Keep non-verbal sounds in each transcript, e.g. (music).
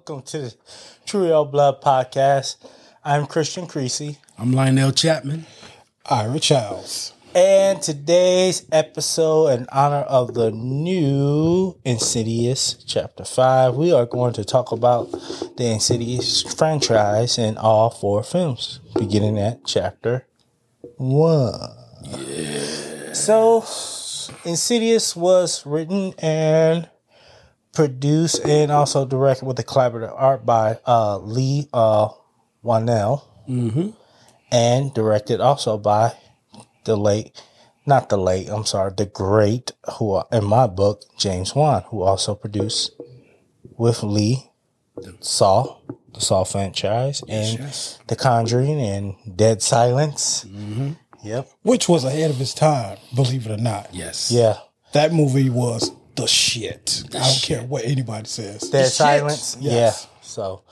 Welcome to the Trio of Blood Podcast. I'm Christian Creasy. I'm Lionel Chapman. Ira Childs. And today's episode, in honor of the new Insidious Chapter 5, we are going to talk about the Insidious franchise in all four films, beginning at Chapter 1. Yeah. So, Insidious was written and produced and also directed with the collaborative art by uh, Leigh uh, Whannell Mm-hmm. and directed also by the late, not the late, I'm sorry, the great, who in my book, James Wan, who also produced with Leigh Saw, the Saw franchise, and yes. The Conjuring and Dead Silence. Yep. Which was ahead of its time, believe it or not. Yes. Yeah. That movie was the shit. I don't care what anybody says. Shit. Silence. Yes. Yeah. So,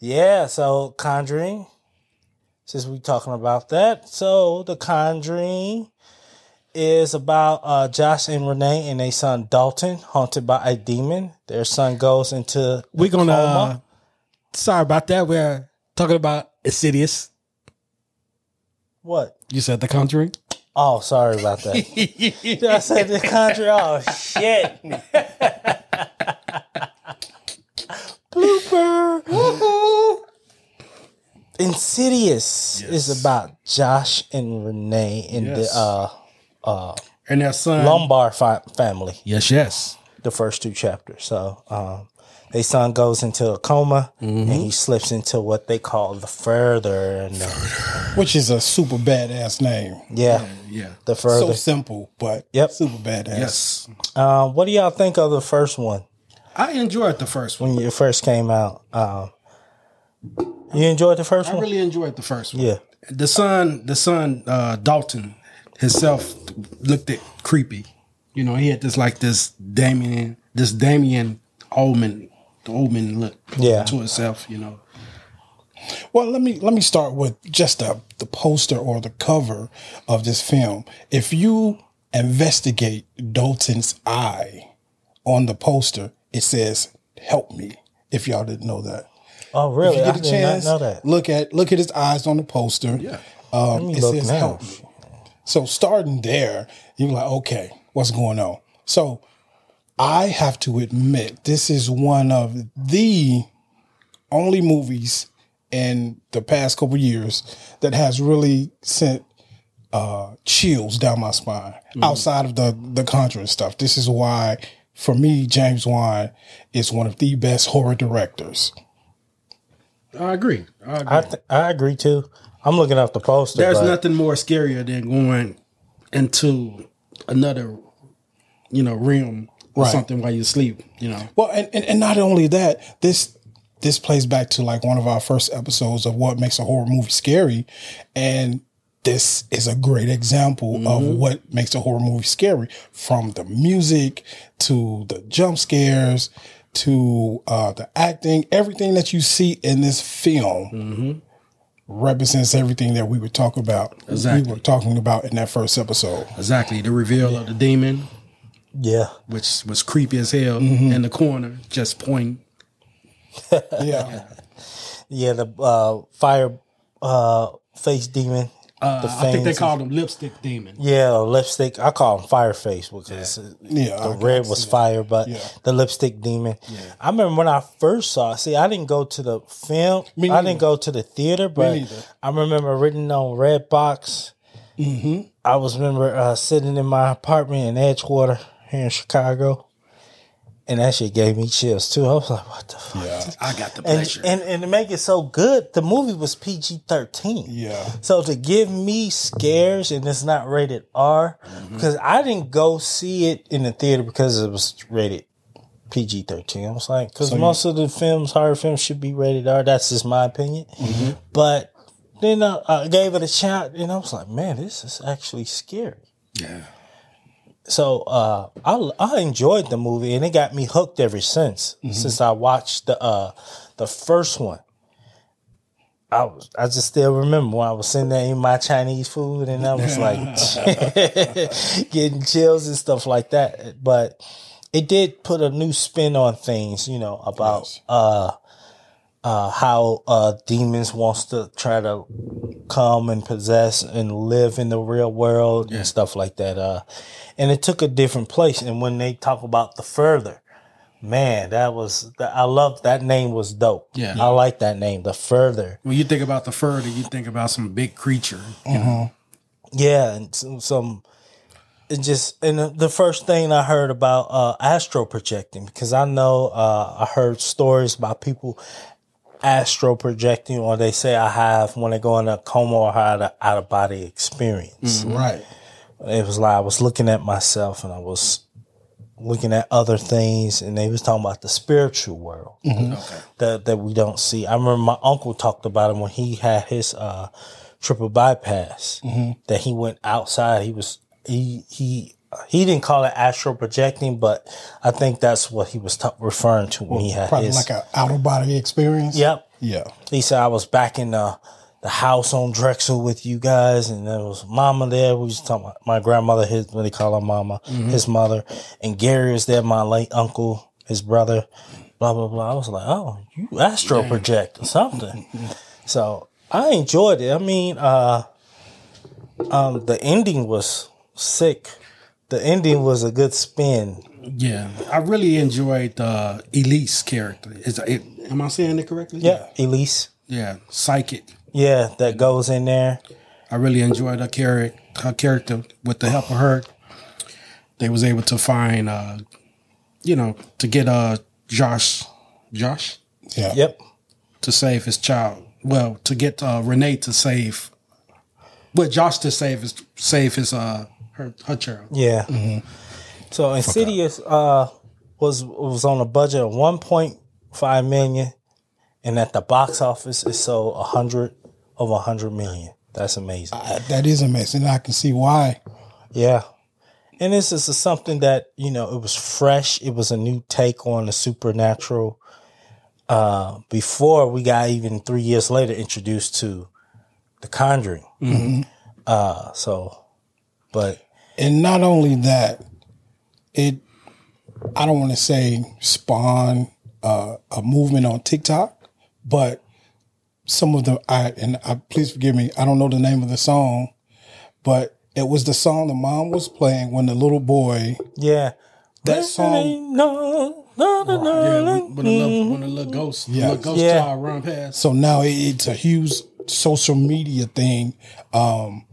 yeah. So, Conjuring. Since we talking about that, so the Conjuring is about uh, Josh and Renee and their son Dalton haunted by a demon. Their son goes into We're gonna. Uh, sorry about that. We're talking about Insidious. what? You said The Conjuring. Oh, sorry about that. (laughs) I said the Conjuring. Oh shit! Blooper. Insidious is about Josh and Renee and Yes. the uh, And their son. Lambert fi- family. yes, yes. The first two chapters. So, um, their son goes into a coma and he slips into what they call the further the, Which is a super badass name. yeah, Yeah. the further. So simple, but Yep. super badass. Yes. Uh, what do y'all think of the first one I enjoyed the first one. when it first came out? Um, you enjoyed the first I one? I really enjoyed the first one. yeah. The son, the son, uh, Dalton himself looked at creepy. You know, he had this like this Damien, this Damien Oldman, Oldman look Yeah. to itself, You know. Well, let me let me start with just the the poster or the cover of this film. If you investigate Dalton's eye on the poster, it says "Help me." If y'all didn't know that, Oh, really? if you I get a did chance, not know that. look at look at his eyes on the poster. Yeah. Um, me it look says now. "Help me." So starting there, you're like, okay, what's going on? So I have to admit, this is one of the only movies in the past couple years that has really sent uh, chills down my spine. Outside of the the Conjuring stuff, this is why, for me, James Wan is one of the best horror directors. I agree. I agree. I th- I agree too. I'm looking up the poster. There's but- nothing more scarier than going into another, you know, realm or Right. something while you sleep. You know, Well, and, and, and not only that, this this plays back to like one of our first episodes of what makes a horror movie scary, and this is a great example of what makes a horror movie scary, from the music to the jump scares to uh, the acting. Everything that you see in this film represents everything that we were talking about. Exactly. We were talking about in that first episode. exactly the reveal of the demon, yeah. which was creepy as hell, in the corner, just pointing. (laughs) Yeah. Yeah, the uh, fire uh, face demon. Uh, the I think they called him lipstick demon. Yeah, lipstick. I call him fire face because Yeah, the I red was fire, but Yeah. the lipstick demon. I remember when I first saw. it. See, I didn't go to the film. Me I didn't go to the theater, but. I remember written on Redbox. Mm-hmm. I was remember uh, sitting in my apartment in Edgewater here in Chicago, and that shit gave me chills too. I was like, "What the fuck?" Yeah. I got the And, pleasure. and and to make it so good, the movie was PG thirteen. Yeah. So to give me scares and it's not rated R, because I didn't go see it in the theater because it was rated PG thirteen. I was like, because most of the films, horror films, should be rated R. That's just my opinion. But then uh, I gave it a shot, and I was like, man, this is actually scary. yeah. So uh, I I enjoyed the movie, and it got me hooked ever since. Since I watched the uh, the first one, I was I just still remember when I was sitting there eating my Chinese food, and I was like (laughs) (laughs) getting chills and stuff like that. But it did put a new spin on things, you know, about Yes. uh, uh, how uh, demons wants to try to come and possess and live in the real world and stuff like that. Uh, and it took a different place. And when they talk about the further, man, that was I love that name was dope. Yeah. I like that name, the further. When you think about the further, you think about some big creature. Yeah, and some, some it just and the- the first thing I heard about uh, astro projecting because I know uh, I heard stories about people astro projecting or they say I have when they go in a coma or had an out of body experience. Mm, right. It was like I was looking at myself and I was looking at other things and they was talking about the spiritual world mm-hmm. that that we don't see. I remember my uncle talked about it when he had his uh, triple bypass mm-hmm. that he went outside. He was he he he didn't call it astral projecting, but I think that's what he was t- referring to when he had Probably his. like an out of body experience. yep. Yeah. He said I was back in the the house on Drexel with you guys, and there was Mama there. We was talking about my grandmother, his what they call her Mama, his mother, and Gary was there, my late uncle, his brother. Blah blah blah. I was like, oh, you astro project or something. (laughs) so I enjoyed it. I mean, uh, um, the ending was sick. The ending was a good spin. Yeah, I really enjoyed uh, Elise character. Is it, am I saying it correctly? Yeah, Elise. yeah, psychic. Yeah, that goes in there. I really enjoyed her character. Her character, with the help of her, they was able to find, uh, you know, to get uh Josh, Josh, Yeah. Yep. to save his child. Well, to get uh, Renee to save, but Josh to save his save his uh her her child. Yeah. So Insidious uh was was on a budget of one point five million, and at the box office it sold a hundred of a hundred million. That's amazing. Uh, That is amazing. I can see why. Yeah. And this is something that, you know, it was fresh. It was a new take on the supernatural. Uh, before we got even three years later introduced to The Conjuring. Uh, so, but And not only that, it I don't want to say spawn uh, a movement on TikTok, but some of the I and I please forgive me, I don't know the name of the song, but it was the song the mom was playing when the little boy yeah. that song No, no, no, Yeah, when, when the little when the little ghost, Yeah. little ghost Yeah. child run past. So now it, it's a huge social media thing. Um,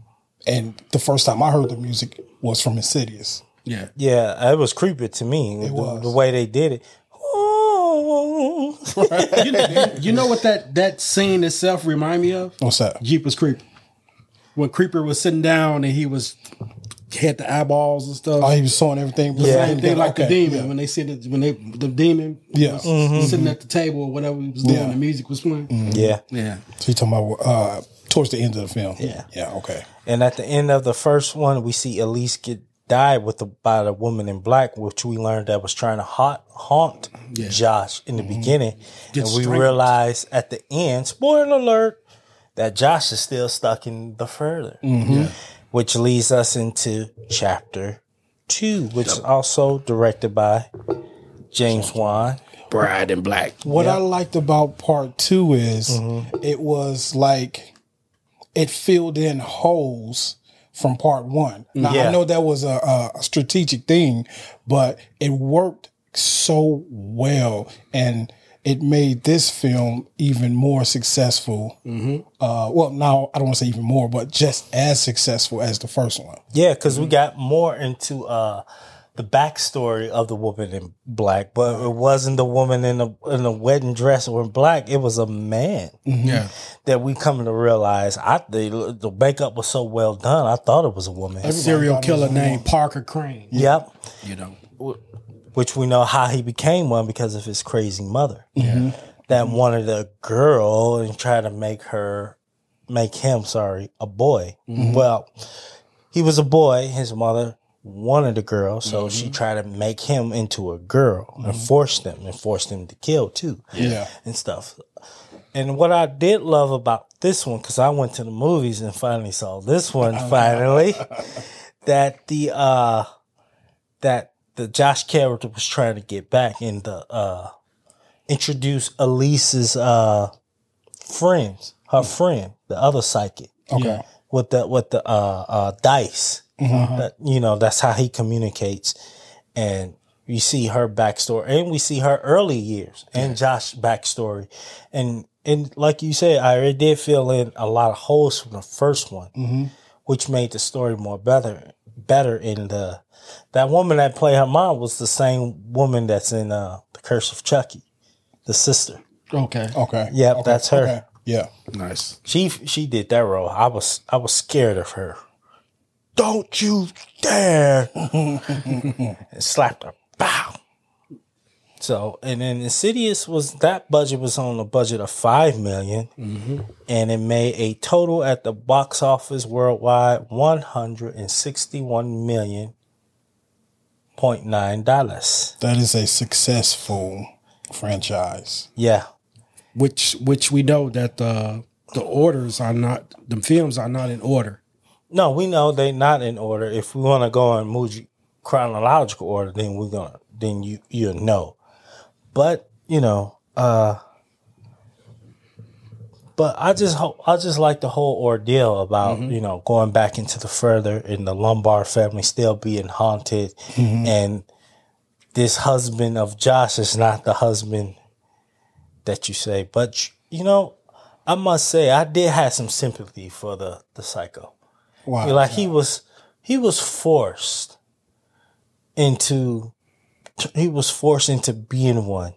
and the first time I heard the music was from Insidious. Yeah, Yeah, it was creepy to me. the, was. the way they did it. (laughs) Oh. you, know, you know what that that scene itself remind me of? What's that? Jeepers Creeper. When Creeper was sitting down and he was had the eyeballs and stuff. Oh, he was sewing everything. Yeah. Same thing like the demon yeah. when they sit at, when they the demon Yeah. was Mm-hmm. sitting at the table or whatever he was doing, Yeah. the music was playing. Yeah. Yeah, So you talking about uh, towards the end of the film? Yeah. Yeah. Okay. And at the end of the first one, we see Elise get died with the, by the woman in black, which we learned that was trying to haunt, haunt Josh in the beginning. Get and we strangled. realize at the end, spoiler alert, that Josh is still stuck in the further, which leads us into chapter two, which is also directed by James Wan. Bride in Black. What I liked about part two is Mm-hmm. it was like it filled in holes from part one. Now Yeah. I know that was a, a strategic thing, but it worked so well and it made this film even more successful. Uh, well, now I don't want to say even more, but just as successful as the first one. Yeah, because we got more into uh, the backstory of the woman in black, but it wasn't the woman in the in the wedding dress or in black. It was a man mm-hmm. Yeah, that we come to realize. I the, the makeup was so well done. I thought it was a woman. serial thought it killer a named Parker Crane. Yep, You know, which we know how he became one because of his crazy mother mm-hmm. that wanted a girl and tried to make her make him sorry a boy. Mm-hmm. Well, he was a boy. His mother wanted a girl, so she tried to make him into a girl and forced him and forced him to kill too. Yeah. and stuff. And what I did love about this one, because I went to the movies and finally saw this one (laughs) finally, that the uh that the Josh character was trying to get back in the uh introduced Elise's uh friends, her friend, the other psychic. Okay. With the with the uh uh dice. Uh-huh. That you know, that's how he communicates. And you see her backstory and we see her early years and Josh's backstory. And and like you said, I already did fill in a lot of holes from the first one, mm-hmm. which made the story more better better in the uh, that woman that played her mom was the same woman that's in uh the Curse of Chucky, the sister. Okay. Okay. Yep, Okay. that's her. Okay. Yeah. Nice. She she did that role. I was I was scared of her. Don't you dare! (laughs) and slapped her. Bow. So and then Insidious was that budget was on a budget of five million, mm-hmm. and it made a total at the box office worldwide one hundred and sixty one million point nine dollars. That is a successful franchise. Yeah, Which which we know that the the orders are not the films are not in order. No, we know they're not in order. If we want to go in Muji chronological order, then we're gonna then you you know. But you know, uh but I just hope I just like the whole ordeal about you know going back into the further and the Lambert family still being haunted, and this husband of Josh is not the husband that you say. But you know, I must say I did have some sympathy for the the psycho. Wow. like he was he was forced into he was forced into being one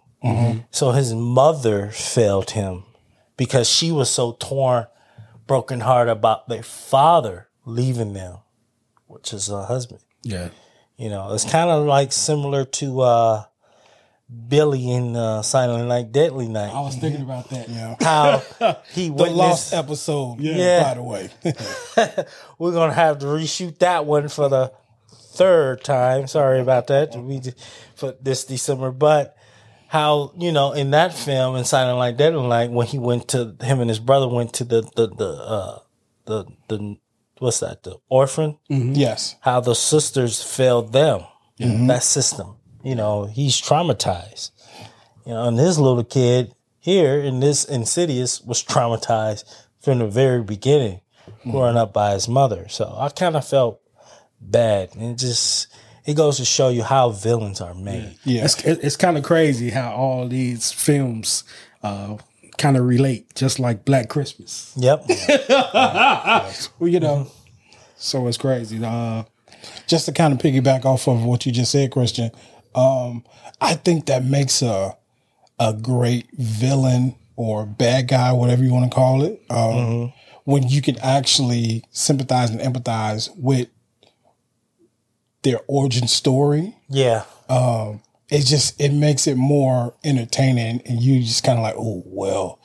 so his mother failed him because she was so torn broken heart about their father leaving them which is a husband Yeah. you know it's kind of like similar to uh billy in uh silent night deadly night I was thinking about that. yeah. (laughs) how he The witnessed lost episode, Yeah. by the way. (laughs) we're gonna have to reshoot that one for the third time. Sorry about that. We did- for this December, but how you know in that film in Silent Night, Deadly Night, when he went to him and his brother went to the the the uh, the the what's that the orphan yes. how the sisters failed them that system you know he's traumatized. You know and this little kid here in this insidious was traumatized from the very beginning growing up by his mother. So i kind of felt bad. And it just it goes to show you how villains are made. Yeah. It's it's kind of crazy how all these films uh, kind of relate, just like Black Christmas. yep. (laughs) Well, you know, so it's crazy. Uh, just to kind of piggyback off of what you just said, Christian, um, I think that makes a a great villain or bad guy, whatever you want to call it, um, when you can actually sympathize and empathize with their origin story. yeah It just it makes it more entertaining, and you just kind of like, oh well,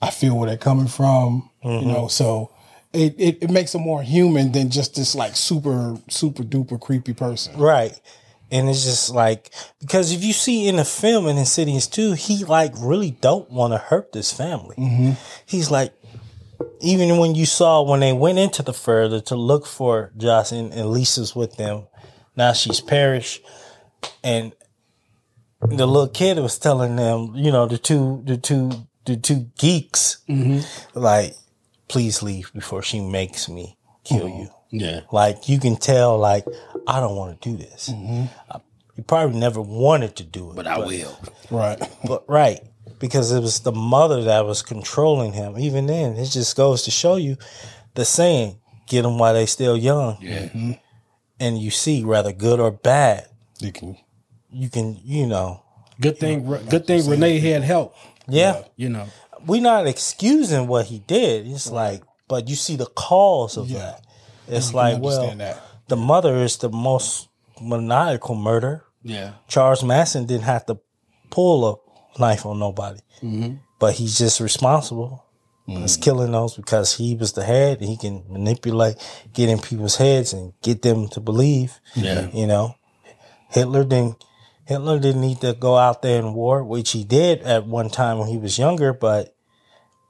I feel where they're coming from, you know. So it, it it makes them more human than just this like super super duper creepy person. Right. And it's just like because if you see in the film in Insidious 2, he like really don't want to hurt this family. Mm-hmm. He's like even when you saw when they went into the further to look for Josh and, and Lisa's with them, now she's perished. And the little kid was telling them, you know, the two the two the two geeks, mm-hmm. like, please leave before she makes me kill mm-hmm. you. yeah, Like you can tell, like I don't want to do this. Mm-hmm. I- you probably never wanted to do it, but I will. Right. but right because it was the mother that was controlling him. Even then, it just goes to show you the saying: "Get them while they still young." Yeah, mm-hmm. And you see, whether good or bad, You can you can, you know, good thing. Good thing Renee had help. yeah. You know, We're not excusing what he did. It's like, but you see the cause of that. It's like, well, that. The mother is the most maniacal murder. yeah, Charles Manson didn't have to pull a knife on nobody, mm-hmm. but he's just responsible. He's mm. killing those because he was the head. And he can manipulate, get in people's heads, and get them to believe. Yeah. you know, Hitler didn't. Hitler didn't need to go out there and war, which he did at one time when he was younger. But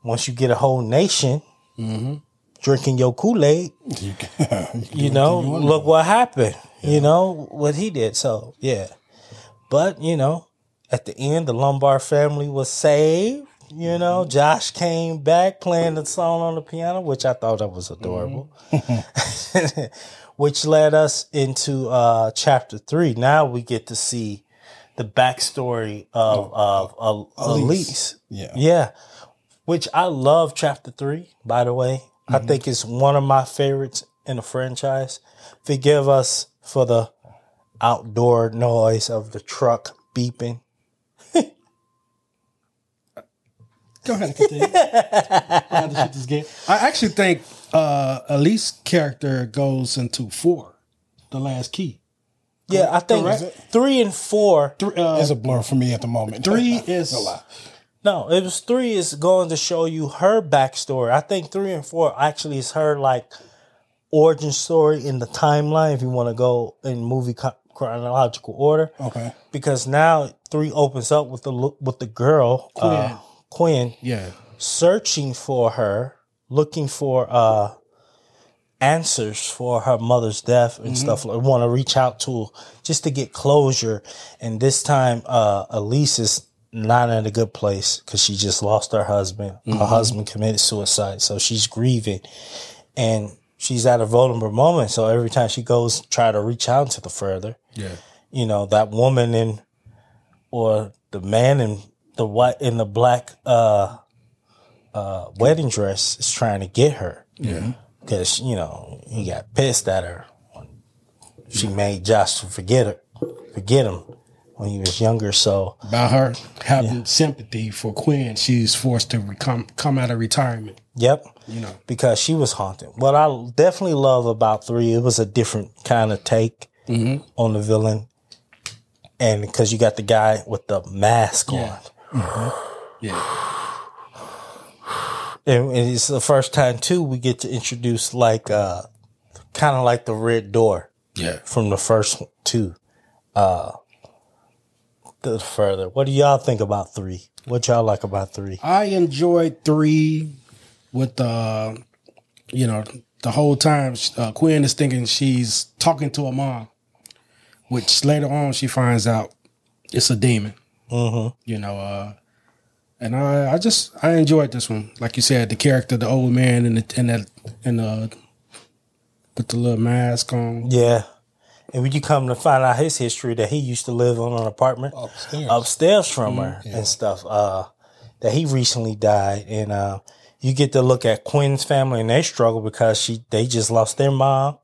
once you get a whole nation mm-hmm. Drinking your Kool Aid, you, (laughs) you know, look what happened. You know what he did. So yeah, but you know, at the end, the Lambert family was saved. You know, Josh came back playing the song on the piano, which I thought that was adorable. (laughs) (laughs) which led us into uh, chapter three. Now we get to see the backstory of of, of Elise. Yeah. Yeah. Which I love chapter three, by the way. I think it's one of my favorites in the franchise. Forgive us for the outdoor noise of the truck beeping. (laughs) Go ahead and continue. I had to shoot this game. I actually think uh Elise character goes into four, the last key. Yeah, I think Correct. three and four. Three, uh, It's a blur for me at the moment. three (laughs) is a lot. No, it was three is going to show you her backstory. I think three and four actually is her like origin story in the timeline. If you want to go in movie chronological order, Okay. because now three opens up with the with the girl Quinn, uh, Quinn yeah. searching for her, looking for uh answers for her mother's death and stuff like want to reach out to just to get closure and this time uh Elise is not in a good place because she just lost her husband. Her husband committed suicide so she's grieving. And she's at a vulnerable moment so every time she goes try to reach out to the further. Yeah. you know that woman in or the man in the white in the black uh uh wedding dress is trying to get her. Yeah. because you know he got pissed at her. She made josh forget her forget him when he was younger so. About her having sympathy for Quinn, she's forced to come come out of retirement. yep. You know. because she was haunted. What i definitely love about three it was a different kind of take on the villain. And because you got the guy with the mask on. Yeah. and, and it's the first time too we get to introduce like uh kind of like the red door Yeah. from the first two uh further what do y'all think about three what y'all like about three I enjoyed three with the, you know, the whole time uh, Quinn is thinking she's talking to her mom, which later on she finds out it's a demon. mm-hmm. You know, uh, and I, I just I enjoyed this one. Like you said, the character, the old man, and the and that and uh, with the little mask on. yeah and when you come to find out his history that he used to live on an apartment Upstairs. upstairs from her and stuff uh that he recently died and uh you get to look at Quinn's family and they struggle because she they just lost their mom.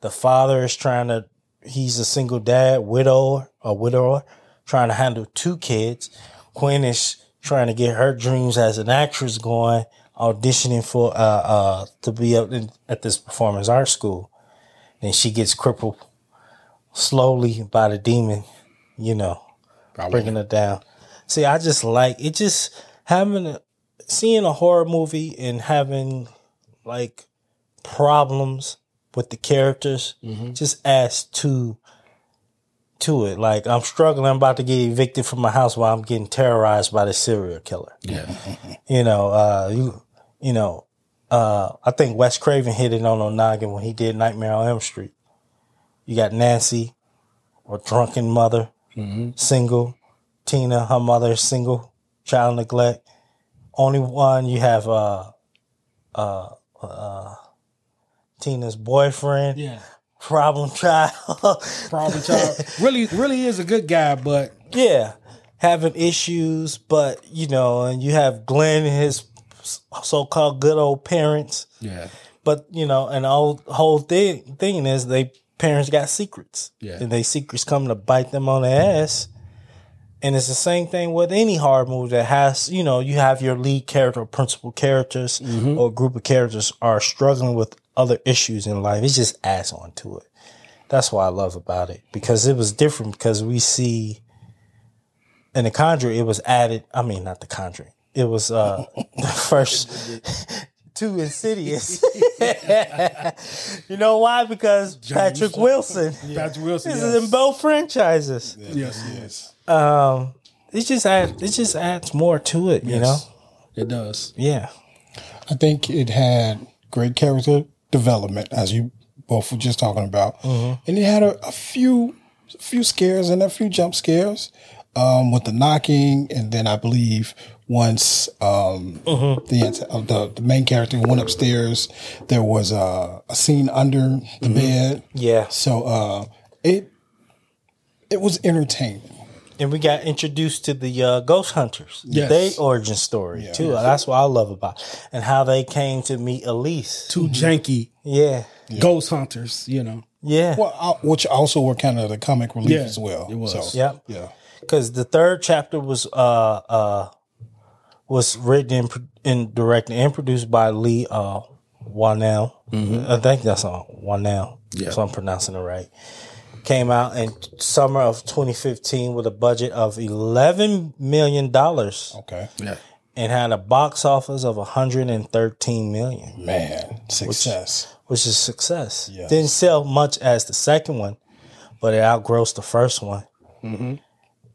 The father is trying to he's a single dad, widower, a widower, trying to handle two kids. Quinn is trying to get her dreams as an actress going, auditioning for uh uh to be up in, at this performance art school. Then she gets crippled slowly by the demon, you know, bringing it down. See, I just like it. Just having a, seeing a horror movie and having like problems with the characters just adds to to it. Like I'm struggling. I'm about to get evicted from my house while I'm getting terrorized by the serial killer. Yeah, (laughs) You know, uh, you you know, uh, I think Wes Craven hit it on a noggin when he did Nightmare on Elm Street. You got Nancy, or drunken mother, single. Tina, her mother, single, child neglect. Only one you have uh, uh, uh, Tina's boyfriend, yeah. problem child. (laughs) Problem child. really, really is a good guy, but yeah, having issues, but you know, and you have Glenn and his so-called good old parents. yeah, But you know, and whole whole thing thing is they parents got secrets. Yeah. And they secrets come to bite them on the ass. And it's the same thing with any horror movie that has, you know, you have your lead character or principal characters or group of characters are struggling with other issues in life. It just adds on to it. That's what I love about it. Because it was different because we see in the Conjuring it was added I mean not the Conjuring. It was uh (laughs) the first two insidious. (laughs) you know why? Because Patrick Wilson Patrick Wilson. this is in both franchises. Yes, yes, Um, it just adds it just adds more to it. You know, it does. yeah, I think it had great character development, as you both were just talking about, and it had a, a few, a few scares and a few jump scares. um, with the knocking, and then I believe once um, Mm-hmm. the, uh, the the main character went upstairs, there was a, a scene under the bed. Mm-hmm. Yeah. So uh, it it was entertaining. And we got introduced to the uh, ghost hunters, Yes. their origin story too. That's what I love about, it. and how they came to meet Elise. Two janky Yeah, ghost hunters, you know. yeah, Well, uh, which also were kind of the comic relief Yeah, as well. it was. So, Yep. Yeah. because the third chapter was uh uh was written and, and directed and produced by Leigh uh Whannell. Mm-hmm. I think that's on Whannell. Yeah. so I'm pronouncing it right. Came out in summer of 2015 with a budget of 11 million dollars Okay. Yeah. and had a box office of 113 million, Man, success. which is success. Yes. Didn't sell much as the second one, but it outgrossed the first one. Mm-hmm.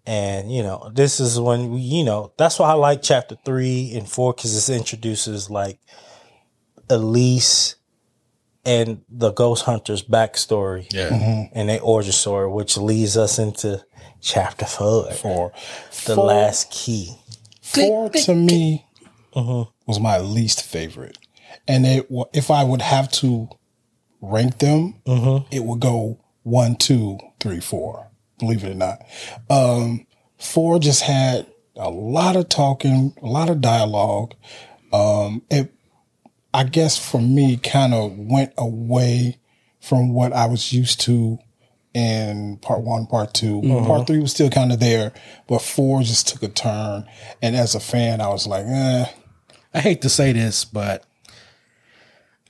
And you know, this is when we, you know, that's why I like chapter three and four because it introduces like Elise and the ghost hunter's backstory Yeah. and their origin story, which leads us into chapter four, For the four- last key. four to me Mm-hmm. was my least favorite, and it if I would have to rank them, Mm-hmm. it would go one, two, three, four. Believe it or not, um, four just had a lot of talking, a lot of dialogue. Um, it, I guess, for me, kind of went away from what I was used to in part one, part 2 Part three was still kind of there, but four just took a turn. And as a fan, I was like, eh, I hate to say this, but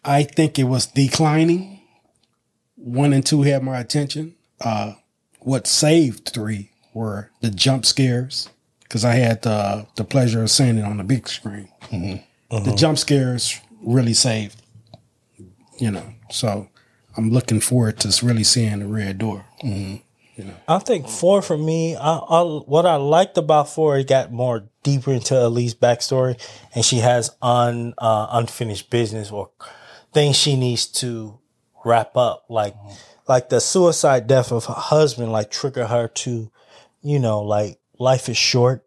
I think it was declining. One and two had my attention. Uh, what saved three were the jump scares because I had the the pleasure of seeing it on the big screen. Mm-hmm. The uh-huh. jump scares really saved, you know. So I'm looking forward to really seeing the red door. Mm-hmm. You know. I think four for me. I, I what I liked about four, it got more deeper into Elise's backstory, and she has un uh, unfinished business or things she needs to wrap up, like mm-hmm. Like the suicide death of her husband, like trigger her to, you know, like life is short.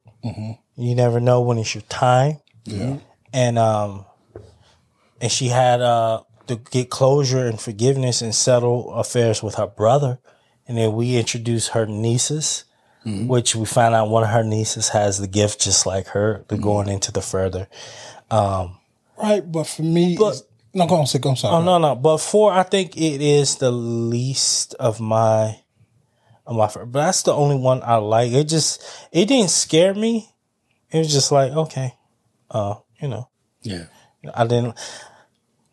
You never know when it's your time, yeah, and um, and she had uh to get closure and forgiveness and settle affairs with her brother, and then we introduced her nieces, which we find out one of her nieces has the gift just like her to going into the further. um right. But for me, it's- no, go on, say, I'm sorry. Oh no, no, but four, I think it is the least of my of my. fir- But that's the only one I like. It just it didn't scare me. It was just like okay, uh, you know. Yeah. I didn't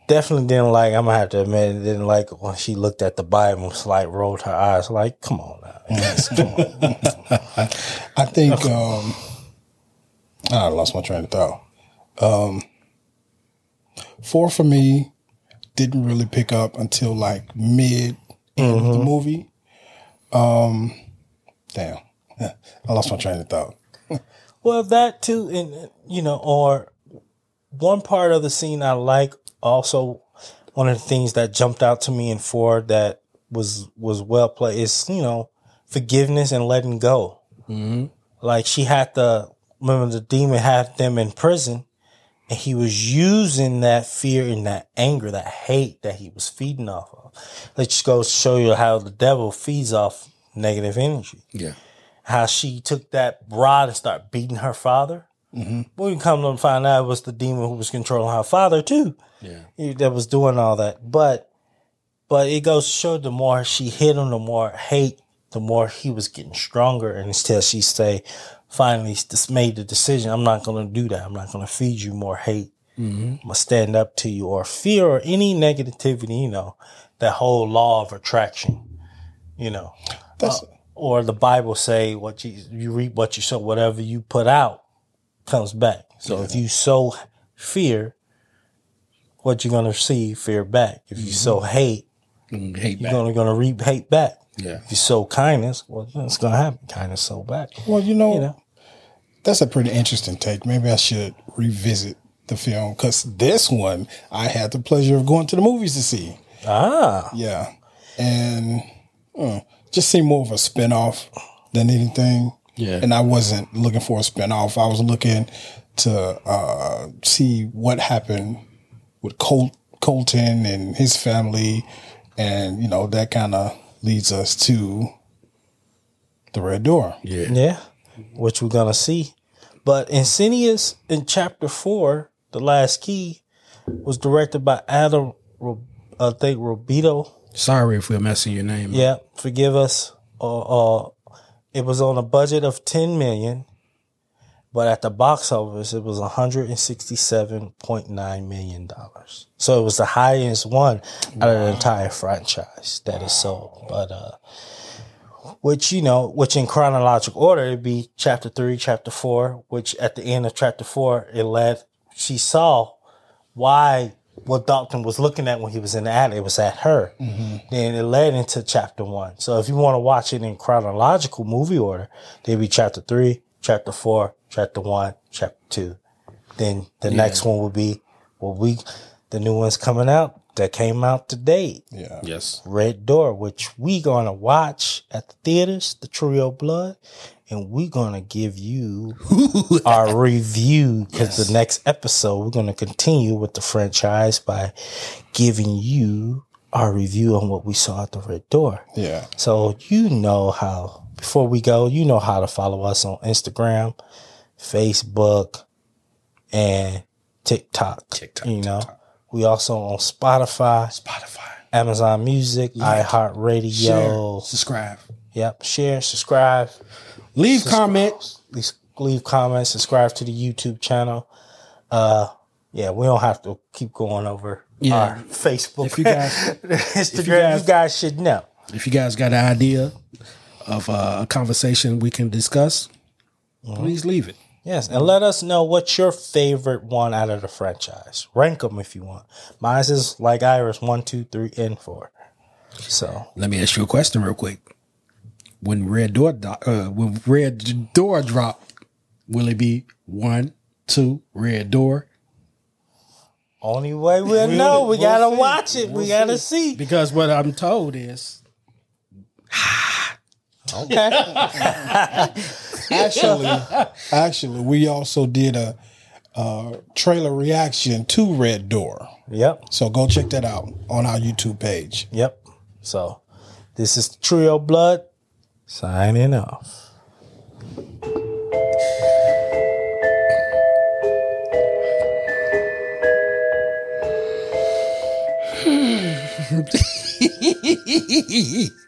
definitely didn't like. I'm gonna have to admit, didn't like when she looked at the Bible, and, like rolled her eyes, like, "Come on now, (laughs) Yes, come on." I think (laughs) um, I lost my train of thought. Um, four for me didn't really pick up until like mid end of the movie. Um, damn, (laughs) I lost my train of thought. (laughs) well, that too, and you know, or one part of the scene I like. Also, one of the things that jumped out to me in four that was was well played is you know forgiveness and letting go. Like she had the remember the demon had them in prison, and he was using that fear and that anger, that hate that he was feeding off of. Goes to show you how the devil feeds off negative energy. Yeah. How she took that rod and started beating her father. Mm-hmm. We come to find out it was the demon who was controlling her father too. Yeah. That was doing all that. But but it goes to show the more she hit him, the more hate, the more he was getting stronger. And until she say, finally just made the decision, I'm not going to do that. I'm not going to feed you more hate. I'm going to stand up to you or fear or any negativity, you know, that whole law of attraction, you know, That's uh, or the Bible say what you, you reap what you sow, whatever you put out comes back. So if you sow fear, what you're going to see fear back. If you sow mm-hmm. hate, hate you're back. gonna gonna reap hate back. Yeah. If you sow kindness, well, it's gonna happen. Kindness sow back. well, you know, You know. That's a pretty interesting take. Maybe I should revisit the film because this one I had the pleasure of going to the movies to see. Ah, Yeah. And uh, just seemed more of a spinoff than anything. Yeah. And I wasn't looking for a spinoff. I was looking to uh, see what happened with Col- Colton and his family. And, you know, that kind of leads us to the Red Door. Yeah. Yeah, which we're gonna see. But Insidious in chapter four, the last key, was directed by Adam, I think Robito. Sorry if we're messing your name. up. Yeah, forgive us. Uh, uh, it was on a budget of ten million, but at the box office it was one hundred and sixty-seven point nine million dollars. So it was the highest one out of the entire franchise that is sold. But uh, which you know, which in chronological order it'd be chapter three, chapter four. Which at the end of chapter four, it led. She saw why what Dalton was looking at when he was in the attic. It was at her. Mm-hmm. Then it led into chapter one. So if you want to watch it in chronological movie order, there'd be chapter three, chapter four, chapter one, chapter two. Then the next one would be what we, the new ones coming out that came out today. Yeah. Yes. Red Door, which we gonna watch at the theaters, the Trio Blood, and we gonna give you (laughs) our review because the next episode we're gonna continue with the franchise by giving you our review on what we saw at the Red Door. Yeah. So you know how before we go, you know how to follow us on Instagram, Facebook, and TikTok. TikTok, You know. We also on Spotify, Spotify. Amazon Music, iHeartRadio. Subscribe. Yep. Share, subscribe, Leave comments. leave, leave comments, subscribe to the YouTube channel. Uh yeah, we don't have to keep going over Yeah. our Facebook. If you guys- (laughs) Instagram, you guys- guys, should know. If you guys got an idea of uh, a conversation we can discuss, please leave it. Yes, and let us know what's your favorite one out of the franchise. Rank them if you want. Mine is like Ira's one, two, three, and four. So Let me ask you a question real quick. When Red Door do- uh, when Red Door drop, will it be one, two, Red Door? only way we'll know, we we'll gotta see. watch it. we gotta see. Because what I'm told is Okay. Actually, actually, we also did a, uh trailer reaction to Red Door. yep. So go check that out on our YouTube page. Yep. So this is Trio Blood signing off. (laughs)